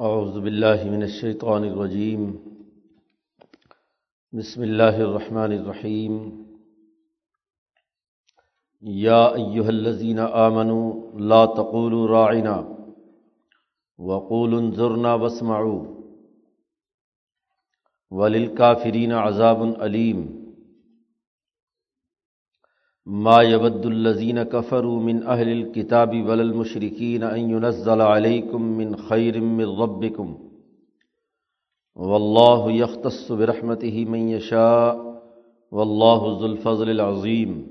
اعوذ باللہ من الشیطان الرجیم بسم اللہ الرحمن الرحیم یا ایہا الذین آمنوا لا تقولوا راعنا وقولوا انظرنا واسمعوا. وللکافرین عذاب علیم ما يود الذين كفروا من أهل الكتاب ولا المشركين أن ينزل عليكم من خير من ربكم والله يختص برحمته من يشاء والله ذو الفضل العظيم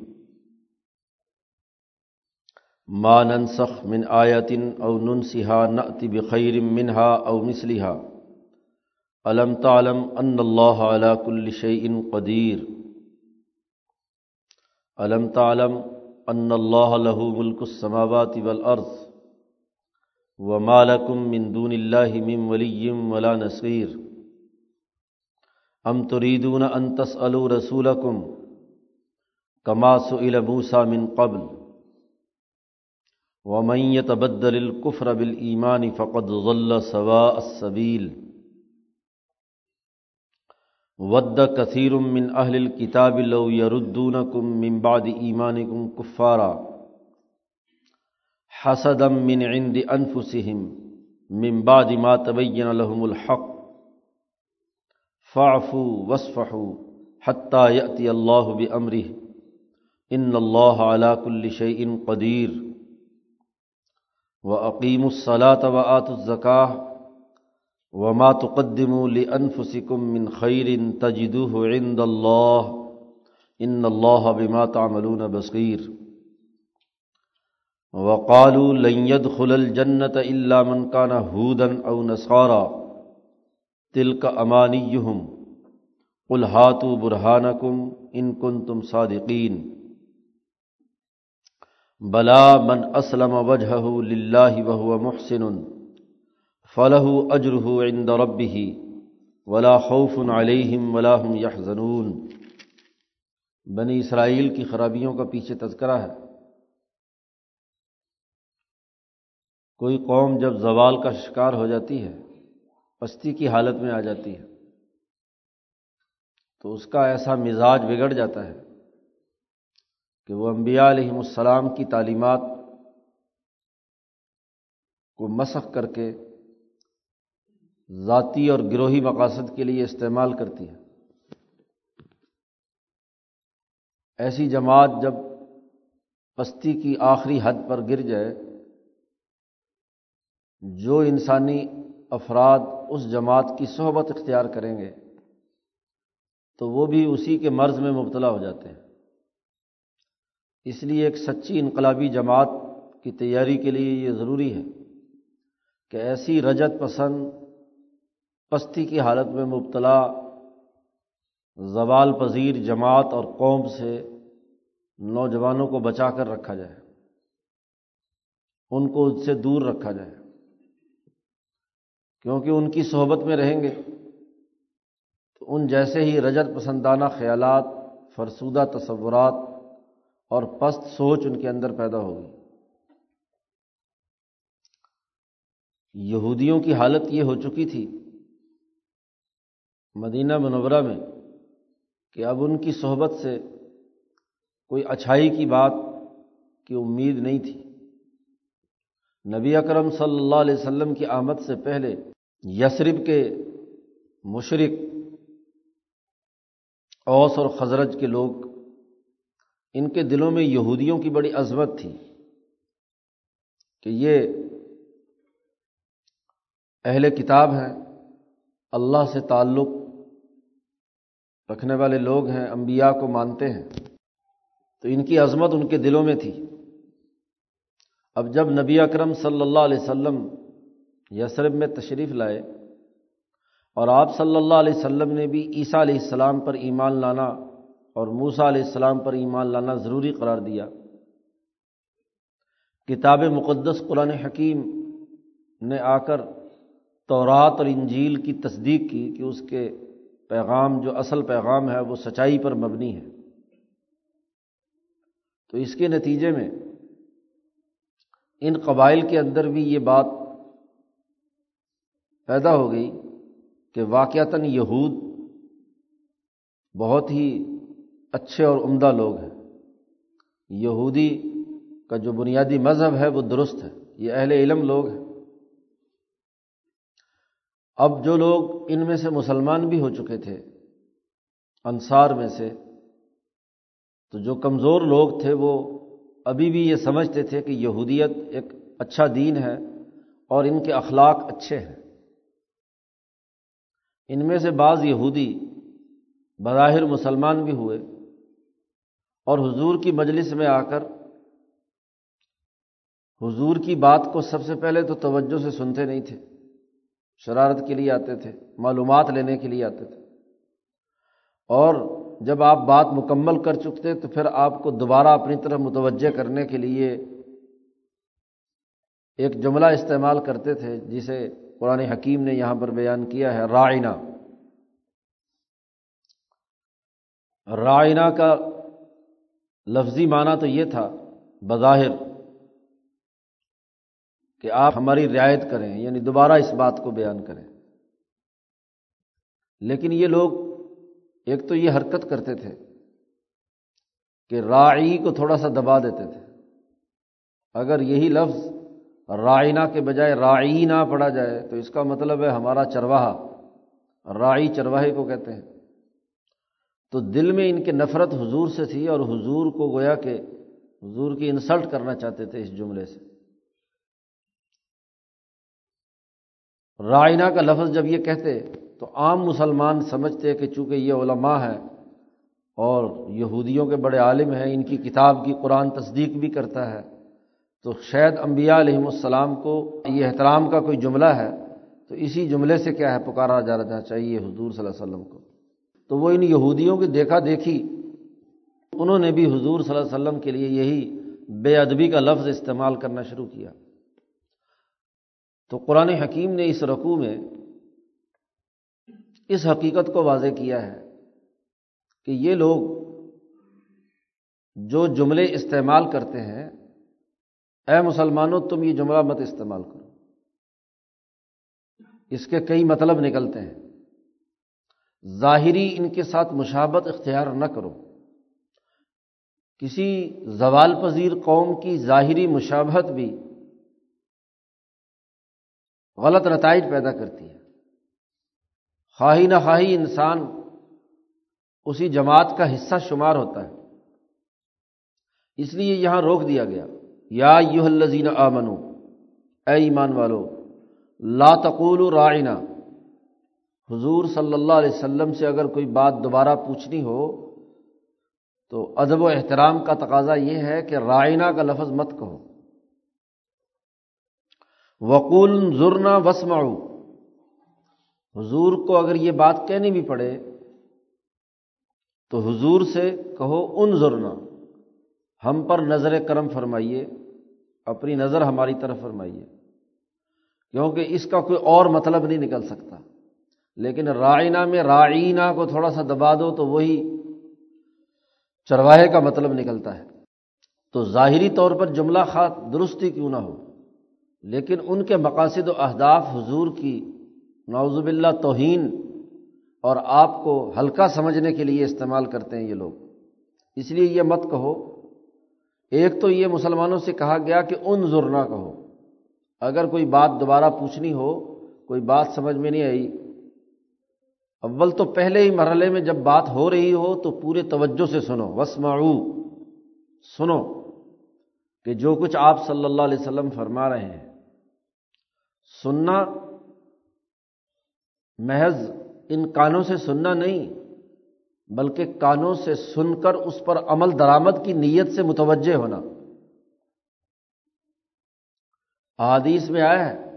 ما ننسخ من آية أو ننسها نأتي بخير منها أو مثلها ألم تعلم أن الله على كل شيء قدير علم تعلم ان اللہ له ملک السماوات والارض وما لكم من دون اللہ من ولی ولا نصیر ام تريدون ان تسألوا رسولكم كما سئل موسى من قبل ومن يتبدل الكفر بالإيمان فقد ظل سواء السبيل ود کثیر من اہل الكتاب لو یردونکم من بعد ایمانکم کفارا حسدا من عند انفسهم من بعد ما تبین لهم الحق فاعفوا واصفحوا حتى يأتي الله بأمره ان اللہ على كل شيء قدیر وأقیموا الصلاة وآتوا الزکاة وما تقدموا لانفسكم من خير تجدوه عند الله ان الله بما تعملون بصير. وقالوا لن يدخل الجنه الا من كان هودا او نصارى تلك امانيهم قل هاتوا برهانكم ان كنتم صادقين. بلا من اسلم وجهه لله وهو محسن. فلاح اجرح عند ربه ولا خوف علیہم ولاحم یحزنون بنی اسرائیل کی خرابیوں کا پیچھے تذکرہ ہے۔ کوئی قوم جب زوال کا شکار ہو جاتی ہے، پستی کی حالت میں آ جاتی ہے، تو اس کا ایسا مزاج بگڑ جاتا ہے کہ وہ انبیاء علیہم السلام کی تعلیمات کو مسخ کر کے ذاتی اور گروہی مقاصد کے لیے استعمال کرتی ہے۔ ایسی جماعت جب پستی کی آخری حد پر گر جائے، جو انسانی افراد اس جماعت کی صحبت اختیار کریں گے، تو وہ بھی اسی کے مرض میں مبتلا ہو جاتے ہیں۔ اس لیے ایک سچی انقلابی جماعت کی تیاری کے لیے یہ ضروری ہے کہ ایسی رجت پسند پستی کی حالت میں مبتلا، زوال پذیر جماعت اور قوم سے نوجوانوں کو بچا کر رکھا جائے۔ ان کو اس سے دور رکھا جائے۔ کیونکہ ان کی صحبت میں رہیں گے، تو ان جیسے ہی رجت پسندانہ خیالات، فرسودہ تصورات اور پست سوچ ان کے اندر پیدا ہوگی۔ یہودیوں کی حالت یہ ہو چکی تھی مدینہ منورہ میں کہ اب ان کی صحبت سے کوئی اچھائی کی بات کی امید نہیں تھی۔ نبی اکرم صلی اللہ علیہ وسلم کی آمد سے پہلے یسرب کے مشرق اوس اور خزرج کے لوگ ان کے دلوں میں یہودیوں کی بڑی عظمت تھی کہ یہ اہل کتاب ہیں، اللہ سے تعلق رکھنے والے لوگ ہیں، انبیاء کو مانتے ہیں۔ تو ان کی عظمت ان کے دلوں میں تھی۔ اب جب نبی اکرم صلی اللہ علیہ وسلم یسرب میں تشریف لائے اور آپ صلی اللہ علیہ وسلم نے بھی عیسیٰ علیہ السلام پر ایمان لانا اور موسا علیہ السلام پر ایمان لانا ضروری قرار دیا۔ کتاب مقدس قرآن حکیم نے آ کر تورات اور انجیل کی تصدیق کی کہ اس کے پیغام جو اصل پیغام ہے وہ سچائی پر مبنی ہے۔ تو اس کے نتیجے میں ان قبائل کے اندر بھی یہ بات پیدا ہو گئی کہ واقعتاً یہود بہت ہی اچھے اور عمدہ لوگ ہیں۔ یہودی کا جو بنیادی مذہب ہے وہ درست ہے۔ یہ اہل علم لوگ ہیں۔ اب جو لوگ ان میں سے مسلمان بھی ہو چکے تھے، انصار میں سے، تو جو کمزور لوگ تھے وہ ابھی بھی یہ سمجھتے تھے کہ یہودیت ایک اچھا دین ہے اور ان کے اخلاق اچھے ہیں۔ ان میں سے بعض یہودی بظاہر مسلمان بھی ہوئے اور حضور کی مجلس میں آ کر حضور کی بات کو سب سے پہلے تو توجہ سے سنتے نہیں تھے۔ شرارت کے لیے آتے تھے، معلومات لینے کے لیے آتے تھے۔ اور جب آپ بات مکمل کر چکتے، تو پھر آپ کو دوبارہ اپنی طرف متوجہ کرنے کے لیے ایک جملہ استعمال کرتے تھے، جسے قرآن حکیم نے یہاں پر بیان کیا ہے رائنا رائنا کا لفظی معنی تو یہ تھا، بظاہر۔ کہ آپ ہماری رعایت کریں یعنی دوبارہ اس بات کو بیان کریں۔ لیکن یہ لوگ ایک تو یہ حرکت کرتے تھے کہ راعی کو تھوڑا سا دبا دیتے تھے۔ اگر یہی لفظ رائنا کے بجائے راعی نہ پڑھا جائے، تو اس کا مطلب ہے ہمارا چرواہا۔ راعی چرواہے کو کہتے ہیں۔ تو دل میں ان کے نفرت حضور سے تھی اور حضور کو گویا کہ حضور کی انسلٹ کرنا چاہتے تھے اس جملے سے۔ رائنا کا لفظ جب یہ کہتے تو عام مسلمان سمجھتے کہ چونکہ یہ علماء ہے اور یہودیوں کے بڑے عالم ہیں، ان کی کتاب کی قرآن تصدیق بھی کرتا ہے، تو شاید انبیاء علیہم السلام کو یہ احترام کا کوئی جملہ ہے، تو اسی جملے سے کیا ہے، پکارا جانا چاہیے حضور صلی اللہ علیہ وسلم کو۔ تو وہ ان یہودیوں کی دیکھا دیکھی، انہوں نے بھی حضور صلی اللہ علیہ وسلم کے لیے یہی بے ادبی کا لفظ استعمال کرنا شروع کیا۔ تو قرآن حکیم نے اس رقوع میں اس حقیقت کو واضح کیا ہے کہ یہ لوگ جو جملے استعمال کرتے ہیں، اے مسلمانوں، تم یہ جملہ مت استعمال کرو۔ اس کے کئی مطلب نکلتے ہیں۔ ظاہری ان کے ساتھ مشابت اختیار نہ کرو۔ کسی زوال پذیر قوم کی ظاہری مشابت بھی غلط نتائج پیدا کرتی ہے خواہی نہ خواہی انسان اسی جماعت کا حصہ شمار ہوتا ہے۔ اس لیے یہاں روک دیا گیا۔ یا یو الزین آمنو، اے ایمان والو، لا تقول رائنا حضور صلی اللہ علیہ وسلم سے اگر کوئی بات دوبارہ پوچھنی ہو، تو ادب و احترام کا تقاضا یہ ہے کہ رائنا کا لفظ مت کہو۔ وقول ضرنا وسمعو حضور کو اگر یہ بات کہنی بھی پڑے، تو حضور سے کہو ان ضرنا ہم پر نظر کرم فرمائیے، اپنی نظر ہماری طرف فرمائیے۔ کیونکہ اس کا کوئی اور مطلب نہیں نکل سکتا۔ لیکن رائنا میں رائنا کو تھوڑا سا دبا دو، تو وہی چرواہے کا مطلب نکلتا ہے۔ تو ظاہری طور پر جملہ خاص، درستی کیوں نہ ہو؟ لیکن ان کے مقاصد و اہداف حضور کی نوزب اللہ توہین اور آپ کو ہلکا سمجھنے کے لیے استعمال کرتے ہیں یہ لوگ۔ اس لیے یہ مت کہو۔ ایک تو یہ مسلمانوں سے کہا گیا کہ ان ضرور کہو۔ اگر کوئی بات دوبارہ پوچھنی ہو، کوئی بات سمجھ میں نہیں آئی، اول تو پہلے ہی مرحلے میں جب بات ہو رہی ہو تو پورے توجہ سے سنو۔ وسمعو سنو کہ جو کچھ آپ صلی اللہ علیہ وسلم فرما رہے ہیں سننا محض ان کانوں سے سننا نہیں، بلکہ کانوں سے سن کر اس پر عمل درآمد کی نیت سے متوجہ ہونا۔ حادیث میں آیا ہے،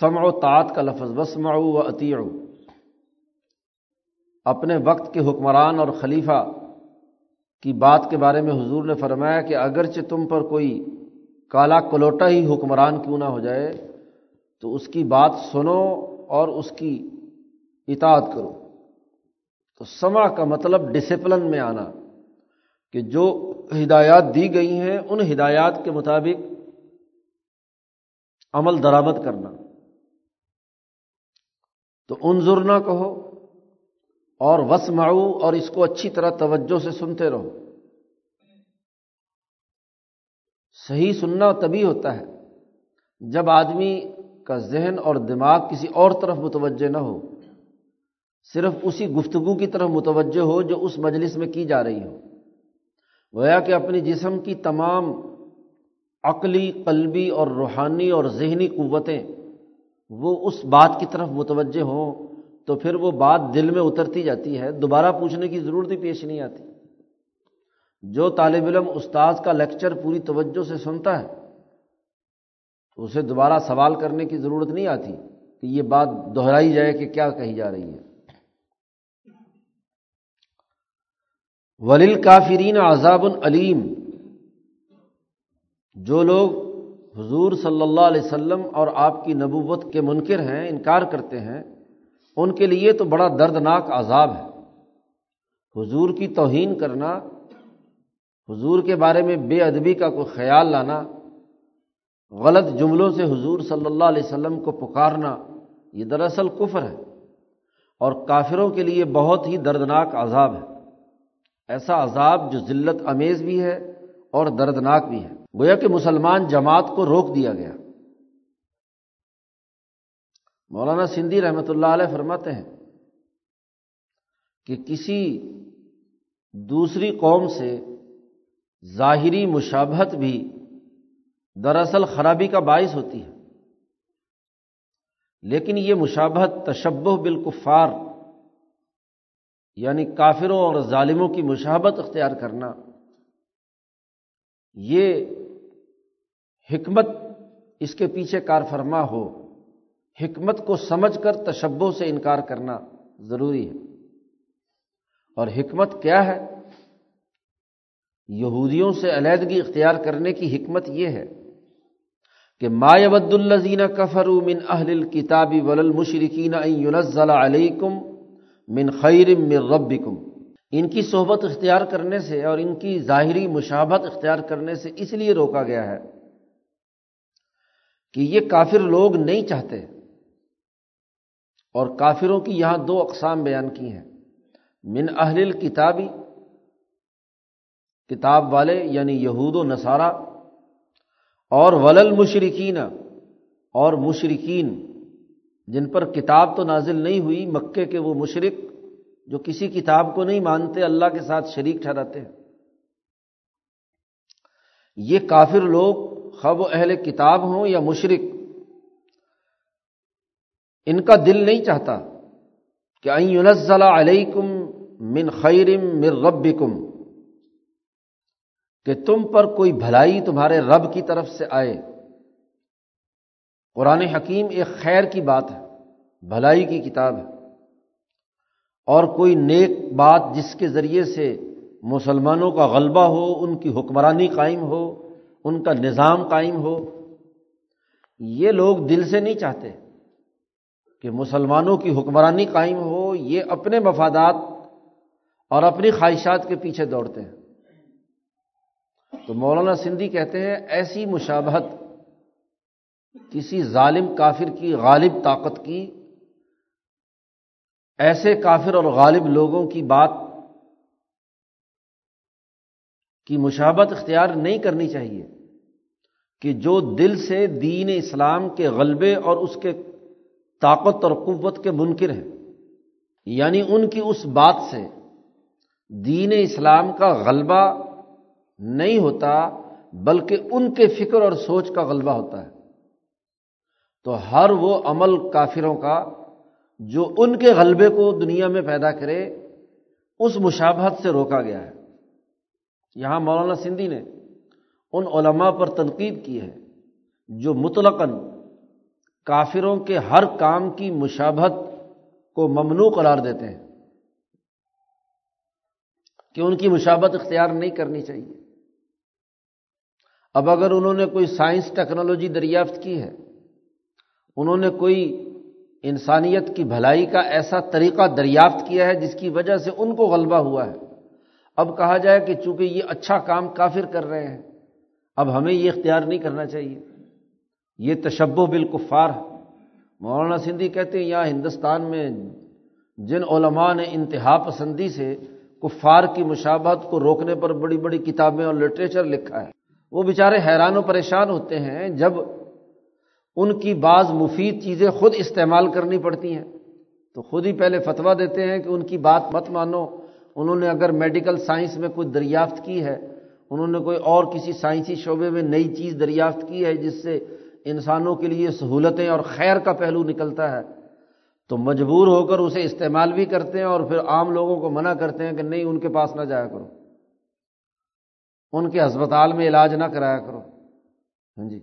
سمع و تعت کا لفظ وسمع و عطیع اپنے وقت کے حکمران اور خلیفہ کی بات کے بارے میں حضور نے فرمایا کہ اگرچہ تم پر کوئی کالا کلوٹا ہی حکمران کیوں نہ ہو جائے، تو اس کی بات سنو اور اس کی اطاعت کرو۔ تو سما کا مطلب ڈسپلن میں آنا، کہ جو ہدایات دی گئی ہیں، ان ہدایات کے مطابق عمل درآمد کرنا۔ تو انظر نہ کہو اور وسمعو اور اس کو اچھی طرح توجہ سے سنتے رہو۔ صحیح سننا تبھی ہوتا ہے۔ جب آدمی کا ذہن اور دماغ کسی اور طرف متوجہ نہ ہو، صرف اسی گفتگو کی طرف متوجہ ہو جو اس مجلس میں کی جا رہی ہو۔ گویا کہ اپنی جسم کی تمام عقلی، قلبی اور روحانی اور ذہنی قوتیں وہ اس بات کی طرف متوجہ ہوں تو پھر وہ بات دل میں اترتی جاتی ہے، دوبارہ پوچھنے کی ضرورت ہی پیش نہیں آتی۔ جو طالب علم استاذ کا لیکچر پوری توجہ سے سنتا ہے، تو اسے دوبارہ سوال کرنے کی ضرورت نہیں آتی کہ یہ بات دہرائی جائے کہ کیا کہی جا رہی ہے۔ ولیل کافرین عذاب العلیم جو لوگ حضور صلی اللہ علیہ وسلم اور آپ کی نبوت کے منکر ہیں، انکار کرتے ہیں، ان کے لیے تو بڑا دردناک عذاب ہے۔ حضور کی توہین کرنا حضور کے بارے میں بے ادبی کا کوئی خیال لانا، غلط جملوں سے حضور صلی اللہ علیہ وسلم کو پکارنا، یہ دراصل کفر ہے اور کافروں کے لیے بہت ہی دردناک عذاب ہے۔ ایسا عذاب جو ذلت امیز بھی ہے اور دردناک بھی ہے۔ گویا کہ مسلمان جماعت کو روک دیا گیا۔ مولانا سندھی رحمۃ اللہ علیہ فرماتے ہیں کہ کسی دوسری قوم سے ظاہری مشابہت بھی دراصل خرابی کا باعث ہوتی ہے۔ لیکن یہ مشابہت تشبہ بالکفار یعنی کافروں اور ظالموں کی مشابت اختیار کرنا، یہ حکمت اس کے پیچھے کار فرما ہو، حکمت کو سمجھ کر تشبوں سے انکار کرنا ضروری ہے۔ اور حکمت کیا ہے؟ یہودیوں سے علیحدگی اختیار کرنے کی حکمت یہ ہے کہ مایبد الزین کفر من اہل الکتابی ول مشرقین علیکم من خیر من ربکم۔ ان کی صحبت اختیار کرنے سے اور ان کی ظاہری مشابت اختیار کرنے سے اس لیے روکا گیا ہے کہ یہ کافر لوگ نہیں چاہتے اور کافروں کی یہاں دو اقسام بیان کی ہیں۔ من اہل کتابی کتاب والے یعنی یہود و نصارہ اور ولل مشرقین اور مشرقین جن پر کتاب تو نازل نہیں ہوئی، مکے کے وہ مشرق جو کسی کتاب کو نہیں مانتے، اللہ کے ساتھ شریک ٹھہراتے ہیں۔ یہ کافر لوگ خب و اہل کتاب ہوں یا مشرق ان کا دل نہیں چاہتا کہ این علیکم من خیرم من ربکم۔ کہ تم پر کوئی بھلائی تمہارے رب کی طرف سے آئے۔ قرآن حکیم ایک خیر کی بات ہے، بھلائی کی کتاب ہے۔ اور کوئی نیک بات جس کے ذریعے سے مسلمانوں کا غلبہ ہو، ان کی حکمرانی قائم ہو، ان کا نظام قائم ہو۔ یہ لوگ دل سے نہیں چاہتے کہ مسلمانوں کی حکمرانی قائم ہو، یہ اپنے مفادات اور اپنی خواہشات کے پیچھے دوڑتے ہیں۔ تو مولانا سندھی کہتے ہیں، ایسی مشابہت، کسی ظالم کافر کی غالب طاقت کی، ایسے کافر اور غالب لوگوں کی بات کی مشابت اختیار نہیں کرنی چاہیے کہ جو دل سے دین اسلام کے غلبے اور اس کے طاقت اور قوت کے منکر ہیں۔ یعنی ان کی اس بات سے دین اسلام کا غلبہ نہیں ہوتا بلکہ ان کے فکر اور سوچ کا غلبہ ہوتا ہے۔ تو ہر وہ عمل کافروں کا جو ان کے غلبے کو دنیا میں پیدا کرے، اس مشابہت سے روکا گیا ہے۔ یہاں مولانا سندھی نے ان علماء پر تنقید کی ہے جو مطلقاً کافروں کے ہر کام کی مشابہت کو ممنوع قرار دیتے ہیں کہ ان کی مشابت اختیار نہیں کرنی چاہیے۔ اب اگر انہوں نے کوئی سائنس ٹیکنالوجی دریافت کی ہے، انہوں نے کوئی انسانیت کی بھلائی کا ایسا طریقہ دریافت کیا ہے جس کی وجہ سے ان کو غلبہ ہوا ہے، اب کہا جائے کہ چونکہ یہ اچھا کام کافر کر رہے ہیں، اب ہمیں یہ اختیار نہیں کرنا چاہیے۔ یہ تشب و بالکفار ہے۔ مولانا سندھی کہتے ہیں، یہاں ہندوستان میں جن علماء نے انتہا پسندی سے کفار کی مشابہت کو روکنے پر بڑی بڑی کتابیں اور لٹریچر لکھا ہے۔ وہ بیچارے حیران و پریشان ہوتے ہیں جب ان کی بعض مفید چیزیں خود استعمال کرنی پڑتی ہیں۔ تو خود ہی پہلے فتویٰ دیتے ہیں کہ ان کی بات مت مانو۔ انہوں نے اگر میڈیکل سائنس میں کوئی دریافت کی ہے، انہوں نے کوئی اور کسی سائنسی شعبے میں نئی چیز دریافت کی ہے جس سے انسانوں کے لیے سہولتیں اور خیر کا پہلو نکلتا ہے، تو مجبور ہو کر اسے استعمال بھی کرتے ہیں اور پھر عام لوگوں کو منع کرتے ہیں کہ نہیں ان کے پاس نہ جایا کرو۔ ان کے ہسپتال میں علاج نہ کرایا کرو۔ ہاں جی۔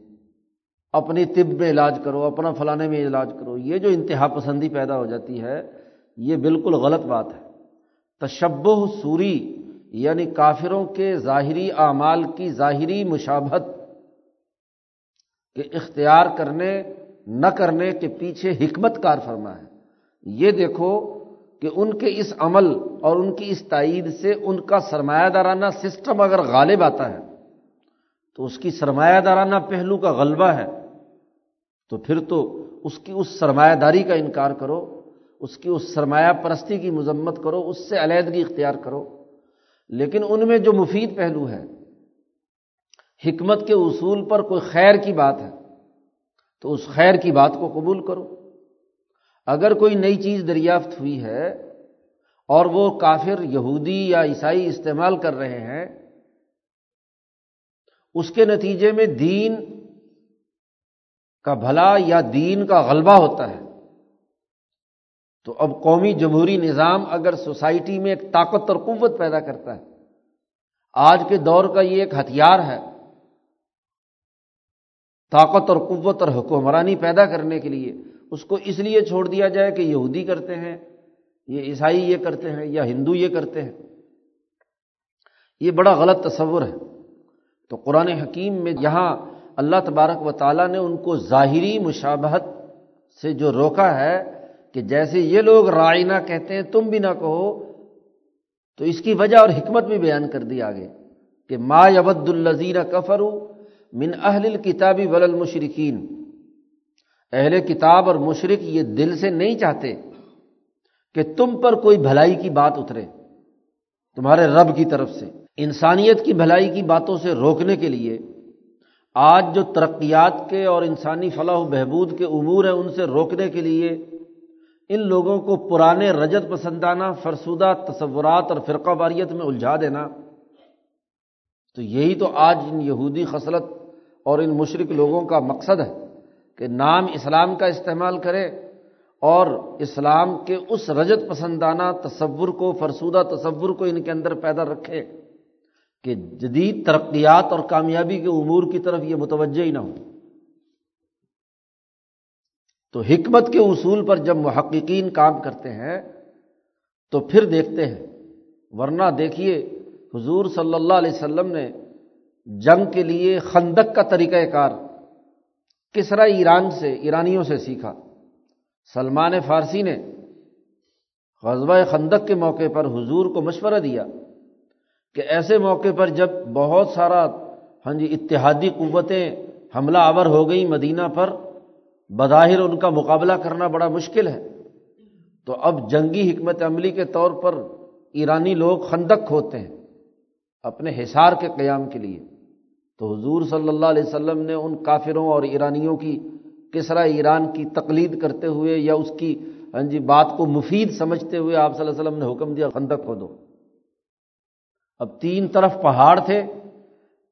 اپنی طب میں علاج کرو، اپنا فلانے میں علاج کرو۔ یہ جو انتہا پسندی پیدا ہو جاتی ہے، یہ بالکل غلط بات ہے۔ تشبہ سوری یعنی کافروں کے ظاہری اعمال کی ظاہری مشابت کے اختیار کرنے، نہ کرنے کے پیچھے حکمت کار فرما ہے۔ یہ دیکھو کہ ان کے اس عمل اور ان کی اس تائید سے ان کا سرمایہ دارانہ سسٹم اگر غالب آتا ہے، تو اس کی سرمایہ دارانہ پہلو کا غلبہ ہے۔ تو پھر تو اس کی اس سرمایہ داری کا انکار کرو، اس کی اس سرمایہ پرستی کی مذمت کرو، اس سے علیحدگی اختیار کرو۔ لیکن ان میں جو مفید پہلو ہے، حکمت کے اصول پر کوئی خیر کی بات ہے، تو اس خیر کی بات کو قبول کرو۔ اگر کوئی نئی چیز دریافت ہوئی ہے اور وہ کافر یہودی یا عیسائی استعمال کر رہے ہیں، اس کے نتیجے میں دین کا بھلا یا دین کا غلبہ ہوتا ہے۔ تو اب قومی جمہوری نظام اگر سوسائٹی میں ایک طاقت اور قوت پیدا کرتا ہے، آج کے دور کا یہ ایک ہتھیار ہے۔ طاقت اور قوت اور حکمرانی پیدا کرنے کے لیے اس کو اس لیے چھوڑ دیا جائے کہ یہودی کرتے ہیں، یہ عیسائی یہ کرتے ہیں یا ہندو یہ کرتے ہیں۔ یہ بڑا غلط تصور ہے۔ تو قرآن حکیم میں یہاں اللہ تبارک و تعالیٰ نے ان کو ظاہری مشابہت سے جو روکا ہے کہ جیسے یہ لوگ رائنا کہتے ہیں، تم بھی نہ کہو، تو اس کی وجہ اور حکمت بھی بیان کر دی آگے کہ ما یبد الزیر کفرو من اہل کتابی ول مشرقین اہل کتاب اور مشرق یہ دل سے نہیں چاہتے کہ تم پر کوئی بھلائی کی بات اترے تمہارے رب کی طرف سے۔ انسانیت کی بھلائی کی باتوں سے روکنے کے لیے آج جو ترقیات کے اور انسانی فلاح و بہبود کے امور ہیں ان سے روکنے کے لیے ان لوگوں کو پرانے رجت پسندانہ فرسودہ تصورات اور فرقہ واریت میں الجھا دینا، تو یہی تو آج ان یہودی خصلت اور ان مشرق لوگوں کا مقصد ہے۔ کہ نام اسلام کا استعمال کرے اور اسلام کے اس رجت پسندانہ تصور کو، فرسودہ تصور کو ان کے اندر پیدا رکھے کہ جدید ترقیات اور کامیابی کے امور کی طرف یہ متوجہ ہی نہ ہو تو حکمت کے اصول پر جب محققین کام کرتے ہیں، تو پھر دیکھتے ہیں۔ ورنہ دیکھیے، حضور صلی اللہ علیہ وسلم نے جنگ کے لیے خندق کا طریقہ کار کسرا ایران سے، ایرانیوں سے سیکھا۔ سلمان فارسی نے غزوہ خندق کے موقع پر حضور کو مشورہ دیا کہ ایسے موقع پر جب بہت سارا ہاں جی اتحادی قوتیں حملہ آور ہو گئی مدینہ پر، بظاہر ان کا مقابلہ کرنا بڑا مشکل ہے۔ تو اب جنگی حکمت عملی کے طور پر ایرانی لوگ خندق کھوتے ہیں اپنے حصار کے قیام کے لیے۔ تو حضور صلی اللہ علیہ وسلم نے ان کافروں اور ایرانیوں کی کسرا ایران کی تقلید کرتے ہوئے یا اس کی ہاں جی بات کو مفید سمجھتے ہوئے آپ صلی اللہ علیہ وسلم نے حکم دیا، خندق کھودو اب تین طرف پہاڑ تھے،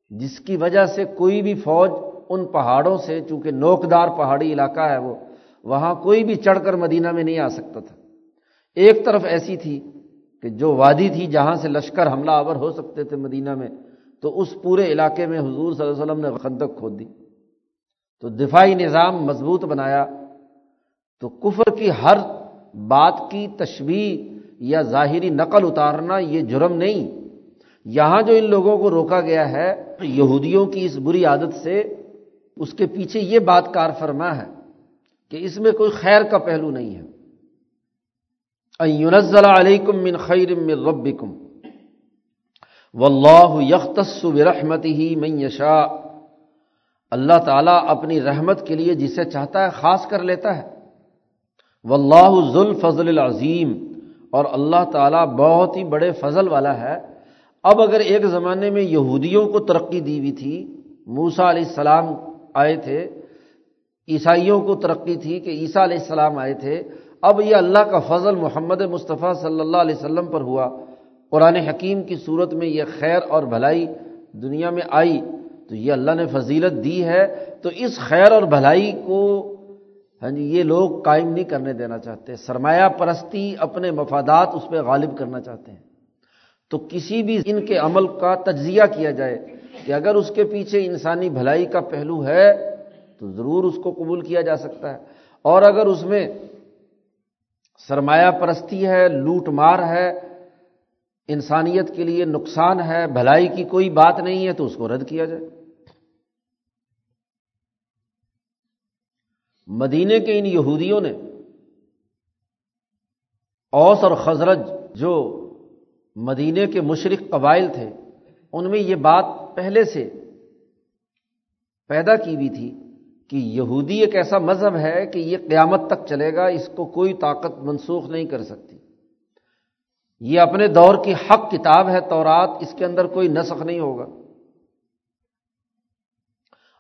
جس کی وجہ سے کوئی بھی فوج ان پہاڑوں سے، چونکہ نوکدار پہاڑی علاقہ ہے وہ، وہاں کوئی بھی چڑھ کر مدینہ میں نہیں آ سکتا تھا۔ ایک طرف ایسی تھی کہ جو وادی تھی جہاں سے لشکر حملہ آور ہو سکتے تھے مدینہ میں تو اس پورے علاقے میں حضور صلی اللہ علیہ وسلم نے خندق کھود دی۔ تو دفاعی نظام مضبوط بنایا۔ تو کفر کی ہر بات کی تشبیح یا ظاہری نقل اتارنا یہ جرم نہیں۔ یہاں جو ان لوگوں کو روکا گیا ہے، یہودیوں کی اس بری عادت سے اس کے پیچھے یہ بات کار فرما ہے کہ اس میں کوئی خیر کا پہلو نہیں ہے۔ یونزل علیکم من خیر من ربکم و اللہ یختص برحمت ہی میں یشا اللہ تعالیٰ اپنی رحمت کے لیے جسے چاہتا ہے خاص کر لیتا ہے۔ و اللہ ذوال فضل العظیم۔ اور اللہ تعالیٰ بہت ہی بڑے فضل والا ہے۔ اب اگر ایک زمانے میں یہودیوں کو ترقی دی ہوئی تھی موسا علیہ السلام آئے تھے، عیسائیوں کو ترقی تھی کہ عیسیٰ علیہ السلام آئے تھے، اب یہ اللہ کا فضل محمد مصطفیٰ صلی اللہ علیہ وسلم پر ہوا۔ قرآن حکیم کی صورت میں یہ خیر اور بھلائی دنیا میں آئی، تو یہ اللہ نے فضیلت دی ہے۔ تو اس خیر اور بھلائی کو ہاں جی یہ لوگ قائم نہیں کرنے دینا چاہتے۔ سرمایہ پرستی اپنے مفادات اس پہ غالب کرنا چاہتے ہیں۔ تو کسی بھی ان کے عمل کا تجزیہ کیا جائے کہ اگر اس کے پیچھے انسانی بھلائی کا پہلو ہے، تو ضرور اس کو قبول کیا جا سکتا ہے۔ اور اگر اس میں سرمایہ پرستی ہے، لوٹ مار ہے انسانیت کے لیے نقصان ہے، بھلائی کی کوئی بات نہیں ہے تو اس کو رد کیا جائے۔ مدینے کے ان یہودیوں نے اوس اور خزرج جو مدینے کے مشرق قبائل تھے، ان میں یہ بات پہلے سے پیدا کی ہوئی تھی کہ یہودی ایک ایسا مذہب ہے کہ یہ قیامت تک چلے گا، اس کو کوئی طاقت منسوخ نہیں کر سکتی۔ یہ اپنے دور کی حق کتاب ہے تورات، اس کے اندر کوئی نسخ نہیں ہوگا۔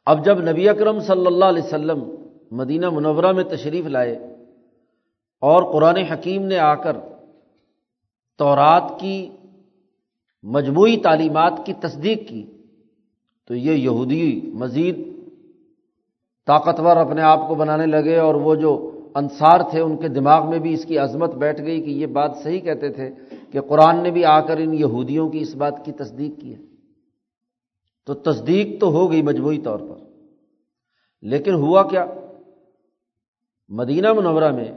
اب جب نبی اکرم صلی اللہ علیہ وسلم مدینہ منورہ میں تشریف لائے اور قرآن حکیم نے آ کر تورات کی مجموعی تعلیمات کی تصدیق کی، تو یہ یہودی مزید طاقتور اپنے آپ کو بنانے لگے اور وہ جو انصار تھے، ان کے دماغ میں بھی اس کی عظمت بیٹھ گئی کہ یہ بات صحیح کہتے تھے کہ قرآن نے بھی آ کر ان یہودیوں کی اس بات کی تصدیق کی ہے۔ تو تصدیق تو ہو گئی مجموعی طور پر۔ لیکن ہوا کیا؟ مدینہ منورہ میں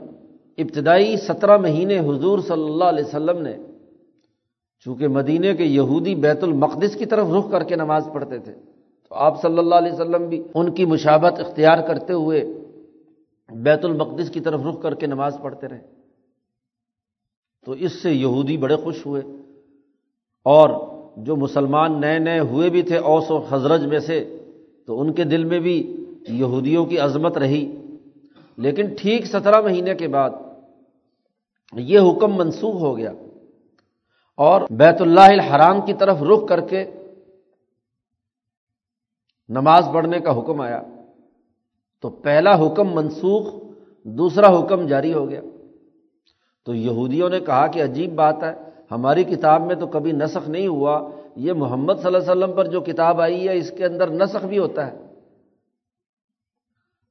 ابتدائی سترہ مہینے حضور صلی اللہ علیہ وسلم نے، چونکہ مدینہ کے یہودی بیت المقدس کی طرف رخ کر کے نماز پڑھتے تھے، تو آپ صلی اللہ علیہ وسلم بھی ان کی مشابت اختیار کرتے ہوئے بیت المقدس کی طرف رخ کر کے نماز پڑھتے رہے۔ تو اس سے یہودی بڑے خوش ہوئے۔ اور جو مسلمان نئے نئے ہوئے بھی تھے اوس و حضرج میں سے، تو ان کے دل میں بھی یہودیوں کی عظمت رہی۔ لیکن ٹھیک سترہ مہینے کے بعد یہ حکم منسوخ ہو گیا۔ اور بیت اللہ الحرام کی طرف رخ کر کے نماز پڑھنے کا حکم آیا۔ تو پہلا حکم منسوخ، دوسرا حکم جاری ہو گیا۔ تو یہودیوں نے کہا کہ عجیب بات ہے، ہماری کتاب میں تو کبھی نسخ نہیں ہوا۔ یہ محمد صلی اللہ علیہ وسلم پر جو کتاب آئی ہے، اس کے اندر نسخ بھی ہوتا ہے۔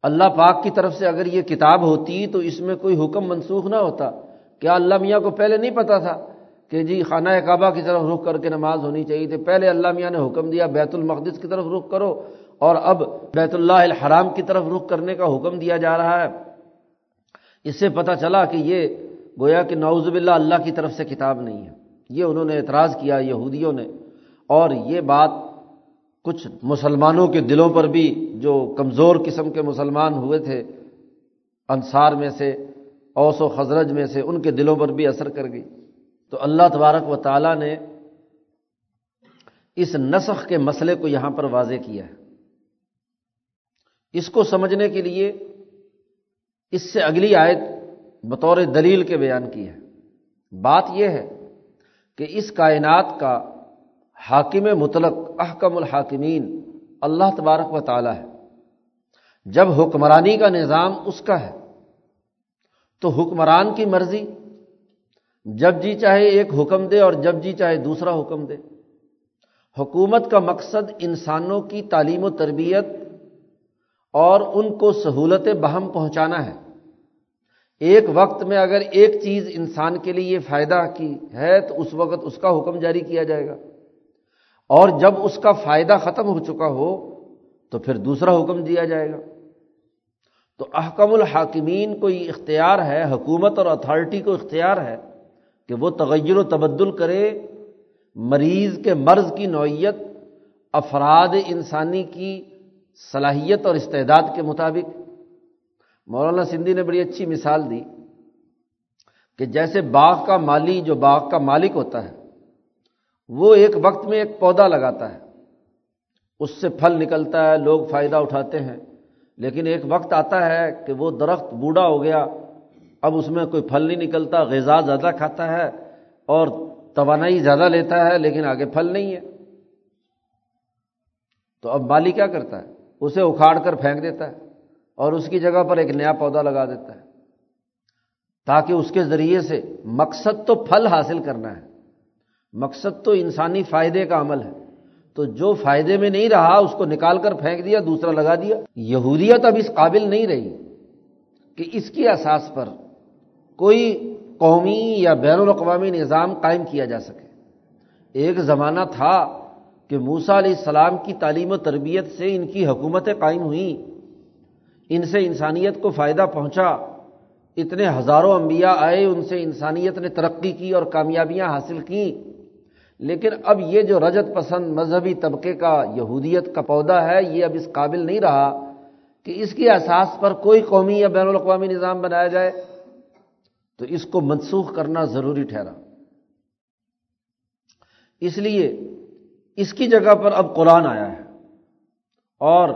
اللہ پاک کی طرف سے اگر یہ کتاب ہوتی تو اس میں کوئی حکم منسوخ نہ ہوتا۔ کیا اللہ میاں کو پہلے نہیں پتا تھا کہ جی خانہ کعبہ کی طرف رخ کر کے نماز ہونی چاہیے تھی؟ پہلے اللہ میاں نے حکم دیا، بیت المقدس کی طرف رخ کرو۔ اور اب بیت اللہ الحرام کی طرف رخ کرنے کا حکم دیا جا رہا ہے۔ اس سے پتہ چلا کہ یہ گویا کہ نعوذ باللہ اللہ کی طرف سے کتاب نہیں ہے۔ یہ انہوں نے اعتراض کیا یہودیوں نے۔ اور یہ بات کچھ مسلمانوں کے دلوں پر بھی جو کمزور قسم کے مسلمان ہوئے تھے، انصار میں سے، اوس و خزرج میں سے، ان کے دلوں پر بھی اثر کر گئی۔ تو اللہ تبارک و تعالیٰ نے اس نسخ کے مسئلے کو یہاں پر واضح کیا ہے۔ اس کو سمجھنے کے لیے اس سے اگلی آیت بطور دلیل کے بیان کی ہے۔ بات یہ ہے کہ اس کائنات کا حاکم مطلق احکم الحاکمین اللہ تبارک و تعالیٰ ہے۔ جب حکمرانی کا نظام اس کا ہے، تو حکمران کی مرضی، جب جی چاہے ایک حکم دے اور جب جی چاہے دوسرا حکم دے۔ حکومت کا مقصد انسانوں کی تعلیم و تربیت اور ان کو سہولت بہم پہنچانا ہے۔ ایک وقت میں اگر ایک چیز انسان کے لیے فائدہ کی ہے، تو اس وقت اس کا حکم جاری کیا جائے گا۔ اور جب اس کا فائدہ ختم ہو چکا ہو، تو پھر دوسرا حکم دیا جائے گا۔ تو احکم الحاکمین کو یہ اختیار ہے، حکومت اور اتھارٹی کو اختیار ہے کہ وہ تغیر و تبدل کرے، مریض کے مرض کی نوعیت، افراد انسانی کی صلاحیت اور استعداد کے مطابق۔ مولانا سندھی نے بڑی اچھی مثال دی کہ جیسے باغ کا مالی، جو باغ کا مالک ہوتا ہے، وہ ایک وقت میں ایک پودا لگاتا ہے۔ اس سے پھل نکلتا ہے، لوگ فائدہ اٹھاتے ہیں۔ لیکن ایک وقت آتا ہے کہ وہ درخت بوڑھا ہو گیا، اب اس میں کوئی پھل نہیں نکلتا، غذا زیادہ کھاتا ہے اور توانائی زیادہ لیتا ہے، لیکن آگے پھل نہیں ہے۔ تو اب مالی کیا کرتا ہے؟ اسے اکھاڑ کر پھینک دیتا ہے اور اس کی جگہ پر ایک نیا پودا لگا دیتا ہے۔ تاکہ اس کے ذریعے سے مقصد تو پھل حاصل کرنا ہے۔ مقصد تو انسانی فائدے کا عمل ہے۔ تو جو فائدے میں نہیں رہا، اس کو نکال کر پھینک دیا، دوسرا لگا دیا۔ یہودیت اب اس قابل نہیں رہی کہ اس کی اساس پر کوئی قومی یا بین الاقوامی نظام قائم کیا جا سکے۔ ایک زمانہ تھا کہ موسا علیہ السلام کی تعلیم و تربیت سے ان کی حکومتیں قائم ہوئیں، ان سے انسانیت کو فائدہ پہنچا، اتنے ہزاروں انبیاء آئے، ان سے انسانیت نے ترقی کی اور کامیابیاں حاصل کیں۔ لیکن اب یہ جو رجت پسند مذہبی طبقے کا یہودیت کا پودا ہے، یہ اب اس قابل نہیں رہا کہ اس کی احساس پر کوئی قومی یا بین الاقوامی نظام بنایا جائے۔ تو اس کو منسوخ کرنا ضروری ٹھہرا۔ اس لیے اس کی جگہ پر اب قرآن آیا ہے۔ اور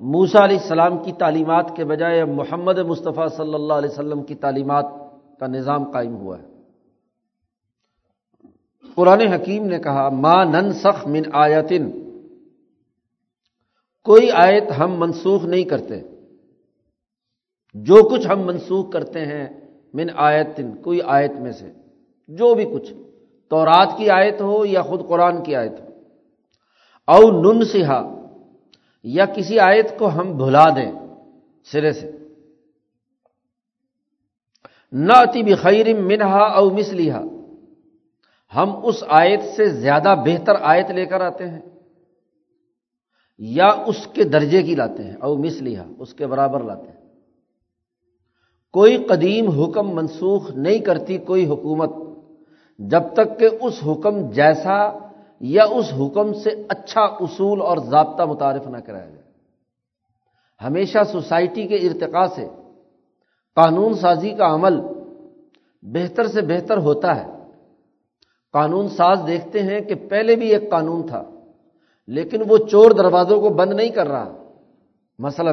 موسا علیہ السلام کی تعلیمات کے بجائے اب محمد مصطفیٰ صلی اللہ علیہ وسلم کی تعلیمات کا نظام قائم ہوا ہے۔ قرآن حکیم نے کہا ماں نن سخ من آیتن کوئی آیت ہم منسوخ نہیں کرتے۔ جو کچھ ہم منسوخ کرتے ہیں من آیتن، کوئی آیت میں سے، جو بھی کچھ، تورات کی آیت ہو یا خود قرآن کی آیت ہو۔ او نن سہا یا کسی آیت کو ہم بھلا دیں سرے سے۔ نہ اتی بخیر منہا او مسلیحا ہم اس آیت سے زیادہ بہتر آیت لے کر آتے ہیں، یا اس کے درجے کی لاتے ہیں، او مسلیحا اس کے برابر لاتے ہیں۔ کوئی قدیم حکم منسوخ نہیں کرتی کوئی حکومت، جب تک کہ اس حکم جیسا یا اس حکم سے اچھا اصول اور ضابطہ متعارف نہ کرایا جائے۔ ہمیشہ سوسائٹی کے ارتقاء سے قانون سازی کا عمل بہتر سے بہتر ہوتا ہے۔ قانون ساز دیکھتے ہیں کہ پہلے بھی ایک قانون تھا، لیکن وہ چور دروازوں کو بند نہیں کر رہا۔ مثلا